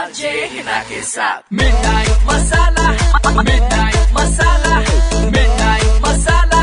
RJ Hina के साथ point masala midnight masala midnight masala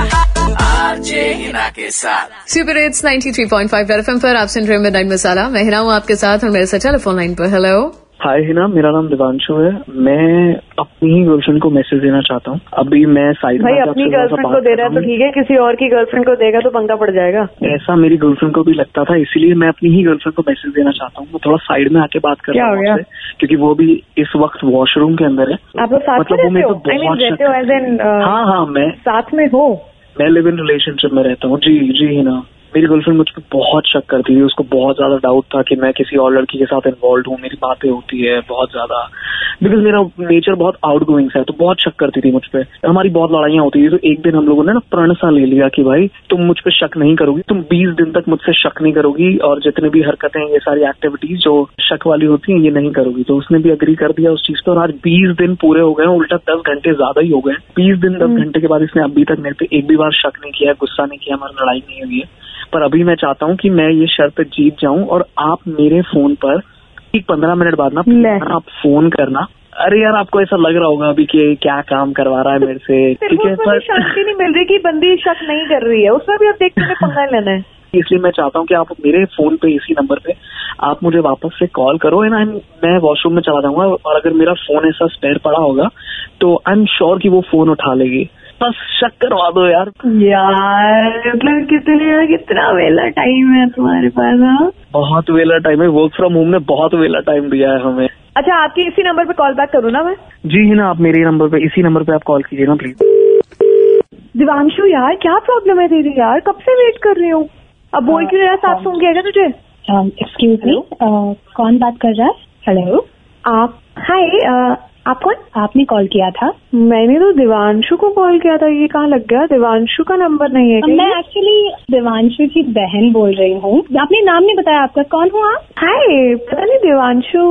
RJ Hina के साथ सुपर हिट्स 93.5 एफएम पर आप सुन रहे हैं मिडनाइट मसाला मैं हिना हूँ आपके साथ और मेरे साथ टेलीफोन लाइन पर। हेलो हाय हिना मेरा नाम दिवांशु है। मैं अपनी ही गर्लफ्रेंड को मैसेज देना चाहता हूँ। अभी मैं साइड भाई अपनी गर्लफ्रेंड को दे रहा है तो ठीक है किसी और की गर्लफ्रेंड को देगा तो पंगा पड़ जाएगा। ऐसा मेरी गर्लफ्रेंड को भी लगता था इसीलिए मैं अपनी ही गर्लफ्रेंड को मैसेज देना चाहता हूँ। मैं थोड़ा साइड में आके बात कर रहा हो? क्योंकि वो भी इस वक्त वॉशरूम के अंदर है। मतलब वो मेरे को बहुत एन हाँ हाँ मैं साथ में हो? मैं लिव इन रिलेशनशिप में रहता हूँ। जी जी हिना मेरी गर्लफ्रेंड मुझ पर बहुत शक करती थी। उसको बहुत ज़्यादा डाउट था कि मैं किसी और लड़की के साथ इन्वॉल्व हूँ। मेरी बातें होती है बहुत ज़्यादा। बिकॉज़ मेरा नेचर बहुत आउट गोइंग है तो बहुत शक करती थी मुझ पर हमारी बहुत लड़ाइयाँ होती थी तो एक दिन हम लोगों ने ना प्रण सा ले लिया कि भाई तुम मुझ पर शक नहीं करोगी। तुम 20 दिन तक मुझसे शक नहीं करोगी और जितने भी हरकतें ये सारी एक्टिविटीज़ जो शक वाली होती है ये नहीं करोगी। तो उसने भी अग्री कर दिया उस चीज़ पे और आज 20 दिन पूरे हो गए उल्टा 10 घंटे ज़्यादा ही हो गए बीस दिन 10 घंटे के बाद इसने अभी तक मेरे पे एक भी बार शक नहीं किया गुस्सा नहीं किया हमारी लड़ाई नहीं हुई है। पर अभी मैं चाहता हूँ कि मैं ये शर्त जीत जाऊँ और आप मेरे फ़ोन पर ठीक पंद्रह मिनट बाद ना आप फ़ोन करना। अरे यार आपको ऐसा लग रहा होगा अभी कि क्या काम करवा रहा है मेरे से। ठीक है पर शांति नहीं मिल रही कि बंदी शक नहीं कर रही है। उसमें भी आप देखते हुए पंगा लेना है। इसलिए मैं चाहता हूँ कि आप मेरे फ़ोन पे इसी नंबर पे आप मुझे वापस से कॉल करो। एंड आई मैं वॉशरूम में चला जाऊँगा और अगर मेरा फ़ोन ऐसा स्पेयर पड़ा होगा तो आई एम श्योर कि वो फ़ोन उठा लेगी। बस शक करवा दो यार। यार मतलब कितने कितना वेला टाइम है तुम्हारे पास हाँ? बहुत वेला टाइम है वर्क फ्रॉम होम ने बहुत वेला टाइम दिया है हमें। अच्छा आपके इसी नंबर पे कॉल बैक करूँ ना मैं? जी है ना आप मेरे नंबर पे इसी नंबर पे आप कॉल कीजिए ना प्लीज़ दिवांशु यार क्या प्रॉब्लम है तेरी यार? कब से वेट कर रही हूँ? अब बोल क्यों रहा साफ़ सुन गया तुझे? एक्सक्यूज मी Uh, कौन बात कर रहा है? हेलो आप हाय आप कौन? आपने कॉल किया था। मैंने तो दिवांशु को कॉल किया था। ये कहाँ लग गया? दिवांशु का नंबर नहीं है मैं एक्चुअली देवांशु की बहन बोल रही हूँ। आपने नाम नहीं बताया आपका। कौन हो आप? हाय पता नहीं दिवांशु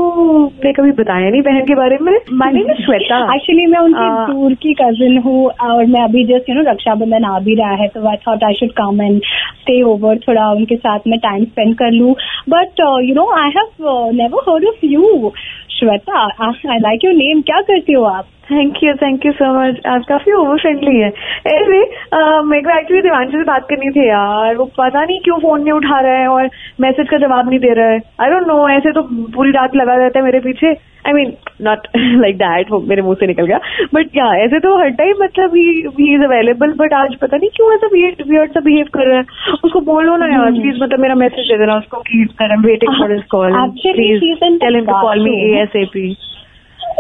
ने कभी बताया नहीं बहन के बारे में। मैंने इज़ श्वेता एक्चुअली मैं उनकी दूर की कजिन हूँ और मैं अभी जस्ट यू नो रक्षाबंधन आ भी रहा है तो I thought I should come and stay over थोड़ा उनके साथ में टाइम स्पेंड कर लूँ। But you know I have never heard of you Shweta I like your name क्या करती हो आप? Thank you thank you so much आप काफ़ी ओवर फ्रेंडली है। एनीवे मेरे को एक्चुअली दिवांशु से बात करनी थी यार। वो पता नहीं क्यों फ़ोन नहीं उठा रहा है और मैसेज का जवाब नहीं दे रहा है। आई डोंट नो ऐसे तो पूरी रात लगा रहता है मेरे पीछे। I mean not like that मेरे मुँह से निकल गया। बट क्या ऐसे तो हर टाइम मतलब ही इज़ अवेलेबल बट आज पता नहीं क्यों ऐसा वियर्ड सा बिहेव कर रहा है। उसको बोलो ना यार प्लीज़ मतलब मेरा मैसेज दे देना उसको कि I am waiting for his call please tell him to call me. ASAP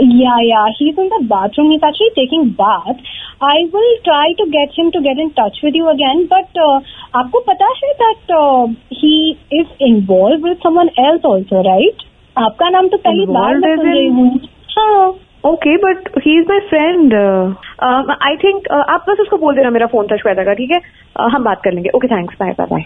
Yeah, yeah. He's in the bathroom. He's actually taking bath. I will try to get him to get in touch with you again. But uh, आपको पता है that uh, he is involved with someone else also, right? आपका नाम तो पहली बार मैं सुन रही हूँ हाँ okay but he is my friend I think आप बस उसको बोल देना मेरा फ़ोन था श्वेता का ठीक है Uh, हम बात कर लेंगे okay thanks bye bye bye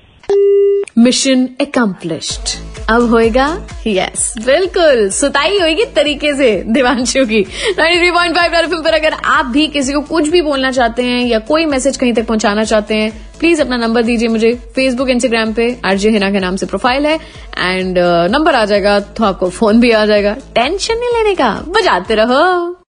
mission accomplished अब होएगा यस बिल्कुल, सुताई होगी तरीके से दिवांशु की। 93.5 फ़िल्म पर अगर आप भी किसी को कुछ भी बोलना चाहते हैं या कोई मैसेज कहीं तक पहुंचाना चाहते हैं प्लीज़ अपना नंबर दीजिए मुझे फेसबुक इंस्टाग्राम पे आरजे हिना के नाम से प्रोफ़ाइल है। एंड नंबर आ जाएगा तो आपको फ़ोन भी आ जाएगा। टेंशन नहीं लेने का, बजाते रहो।